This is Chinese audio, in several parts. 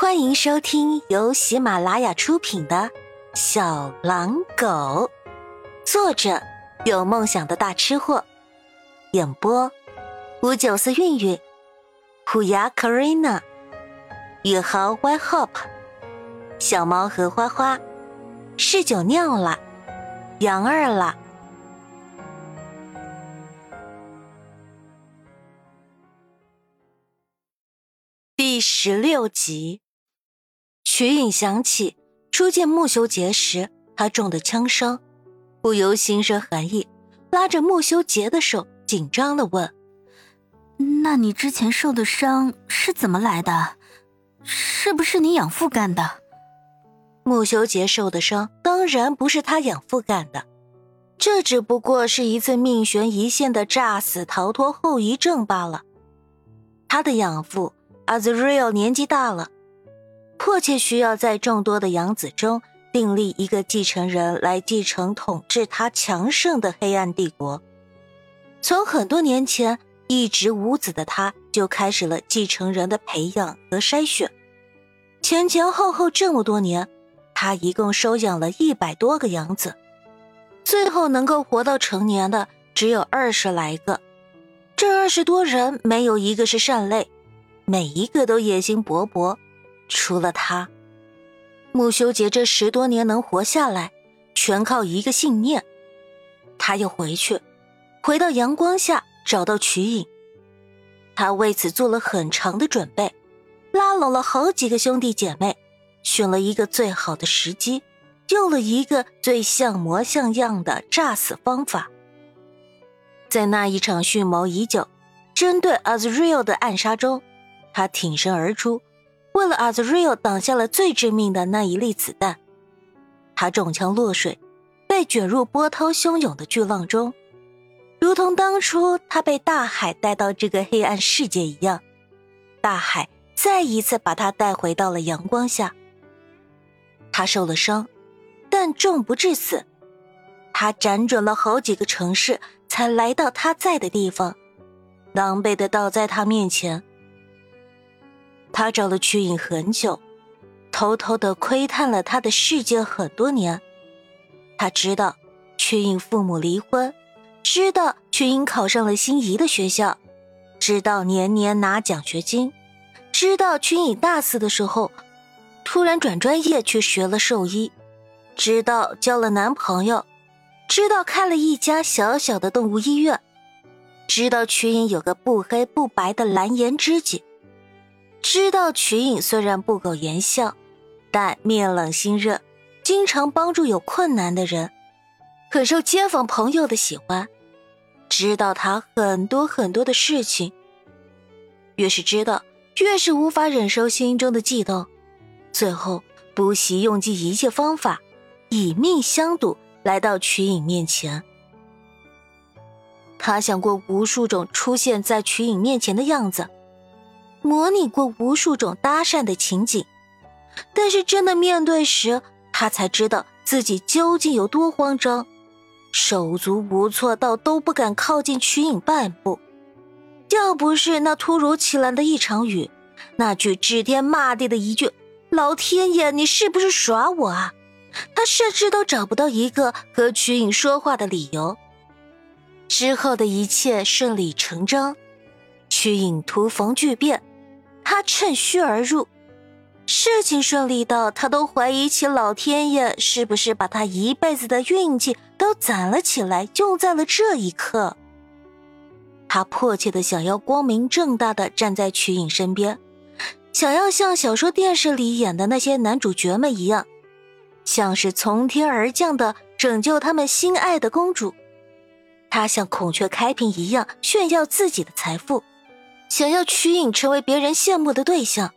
欢迎收听由喜马拉雅出品的《小狼狗》，作者有梦想的大吃货，演播五九四韵韵，虎牙 Karina，宇豪 Y Hop，小猫和花花，嗜酒尿了，杨二了。第十六集，曲颖想起初见穆修杰时他中的枪伤，不由心生寒意，拉着穆修杰的手，紧张的问：“那你之前受的伤是怎么来的？是不是你养父干的？”穆修杰受的伤当然不是他养父干的，这只不过是一次命悬一线的诈死逃脱后遗症罢了。他的养父。阿兹瑞尔年纪大了，迫切需要在众多的养子中订立一个继承人来继承统治他强盛的黑暗帝国。从很多年前一直无子的他，就开始了继承人的培养和筛选。前前后后这么多年，他一共收养了一百多个养子，最后能够活到成年的只有二十来个。这二十多人没有一个是善类。每一个都野心勃勃，除了他，穆修杰这十多年能活下来，全靠一个信念。他要回去，回到阳光下找到曲颖。他为此做了很长的准备，拉拢了好几个兄弟姐妹，选了一个最好的时机，用了一个最像模像样的诈死方法。在那一场蓄谋已久、针对 Azrael 的暗杀中。他挺身而出，为了阿兹瑞奥挡下了最致命的那一粒子弹。他中枪落水，被卷入波涛汹涌的巨浪中，如同当初他被大海带到这个黑暗世界一样。大海再一次把他带回到了阳光下。他受了伤，但重不致死。他辗转了好几个城市，才来到他在的地方，狼狈的倒在他面前。他找了曲颖很久，偷偷的窥探了他的世界很多年。他知道曲颖父母离婚，知道曲颖考上了心仪的学校，知道年年拿奖学金，知道曲颖大四的时候突然转专业去学了兽医，知道交了男朋友，知道开了一家小小的动物医院，知道曲颖有个不黑不白的蓝颜知己。知道曲颖虽然不苟言笑，但面冷心热，经常帮助有困难的人，很受街坊朋友的喜欢。知道他很多很多的事情，越是知道，越是无法忍受心中的悸动，最后不惜用尽一切方法，以命相赌，来到曲颖面前。他想过无数种出现在曲颖面前的样子。模拟过无数种搭讪的情景，但是真的面对时，他才知道自己究竟有多慌张，手足无措到都不敢靠近曲颖半步。要不是那突如其来的一场雨，那句指天骂地的一句“老天爷，你是不是耍我啊”，他甚至都找不到一个和曲颖说话的理由。之后的一切顺理成章，曲颖突逢巨变。他趁虚而入，事情顺利到他都怀疑起老天爷是不是把他一辈子的运气都攒了起来，用在了这一刻。他迫切的想要光明正大的站在曲颖身边，想要像小说、电视里演的那些男主角们一样，像是从天而降的拯救他们心爱的公主。他像孔雀开屏一样炫耀自己的财富。想要曲颖成为别人羡慕的对象，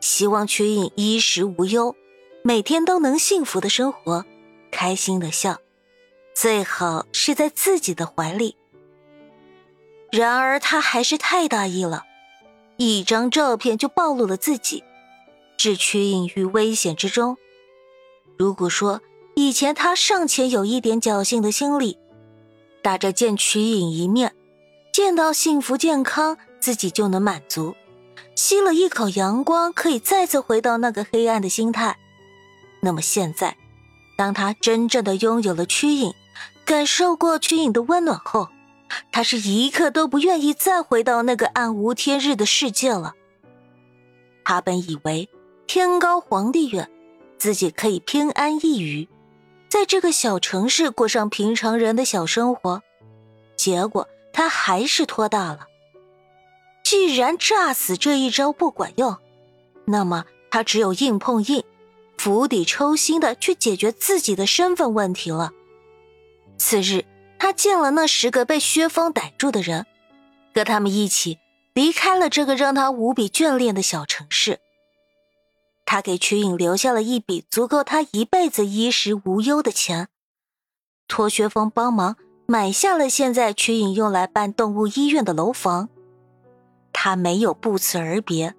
希望曲颖衣食无忧，每天都能幸福的生活，开心的笑，最好是在自己的怀里。然而他还是太大意了，一张照片就暴露了自己，置曲颖于危险之中。如果说以前他尚且有一点侥幸的心理，打着见曲颖一面，见到幸福健康。自己就能满足，吸了一口阳光，可以再次回到那个黑暗的心态。那么现在，当他真正的拥有了曲影，感受过曲影的温暖后，他是一刻都不愿意再回到那个暗无天日的世界了。他本以为天高皇帝远，自己可以偏安一隅，在这个小城市过上平常人的小生活，结果他还是拖大了。既然诈死这一招不管用，那么他只有硬碰硬，釜底抽薪的去解决自己的身份问题了。次日，他见了那十个被薛峰逮住的人，和他们一起离开了这个让他无比眷恋的小城市。他给曲颖留下了一笔足够他一辈子衣食无忧的钱，托薛峰帮忙买下了现在曲颖用来办动物医院的楼房。他没有不辞而别。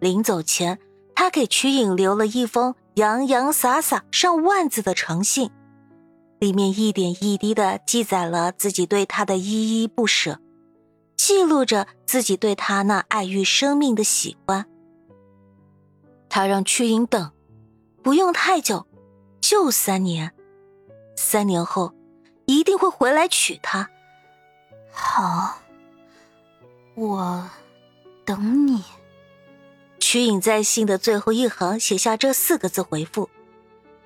临走前，他给曲颖留了一封洋洋洒洒上万字的长信，里面一点一滴的记载了自己对他的依依不舍，记录着自己对他那爱欲生命的喜欢。他让曲颖等，不用太久，就三年。三年后，一定会回来娶她。好。我等你。曲颖在信的最后一行写下这四个字回复，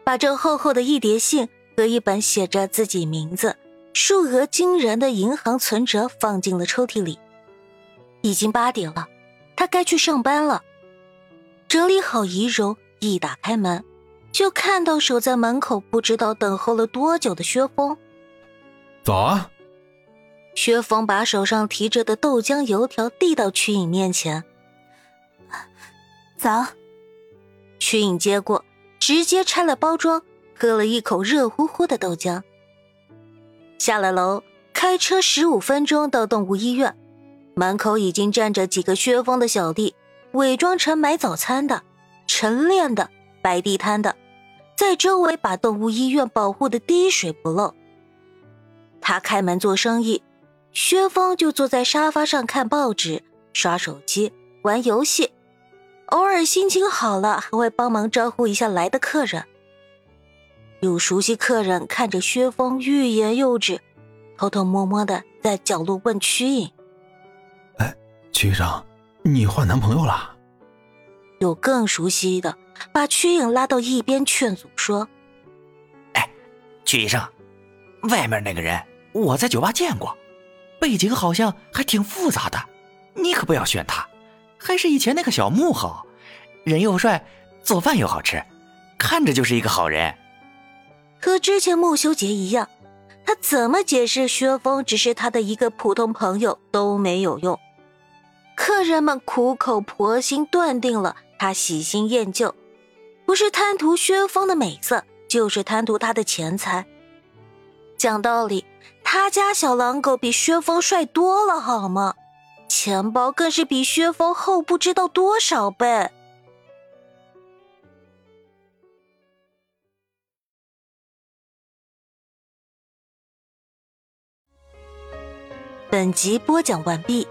把这厚厚的一叠信和一本写着自己名字、数额惊人的银行存折放进了抽屉里。已经八点了，他该去上班了。整理好仪容，一打开门，就看到守在门口不知道等候了多久的薛峰。早啊。薛峰把手上提着的豆浆油条递到曲颖面前。早。曲颖接过，直接拆了包装，喝了一口热乎乎的豆浆。下了楼，开车十五分钟到动物医院，门口已经站着几个薛峰的小弟，伪装成买早餐的、晨练的、摆地摊的，在周围把动物医院保护的滴水不漏。他开门做生意。薛峰就坐在沙发上看报纸、刷手机、玩游戏，偶尔心情好了还会帮忙招呼一下来的客人。有熟悉客人看着薛峰欲言又止，偷偷摸摸的在角落问曲颖：“哎，曲医生，你换男朋友了？”有更熟悉的把曲颖拉到一边劝阻说：“哎，曲医生，外面那个人我在酒吧见过。”背景好像还挺复杂的，你可不要选他，还是以前那个小木好，人又帅，做饭又好吃，看着就是一个好人。和之前穆修杰一样，他怎么解释薛峰只是他的一个普通朋友都没有用。客人们苦口婆心断定了他喜新厌旧，不是贪图薛峰的美色，就是贪图他的钱财。讲道理。他家小狼狗比薛峰帅多了，好吗？钱包更是比薛峰厚不知道多少倍。本集播讲完毕，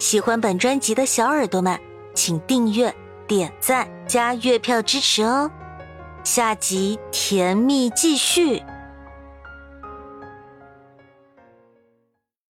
喜欢本专辑的小耳朵们，请订阅、点赞、加月票支持哦。下集甜蜜继续。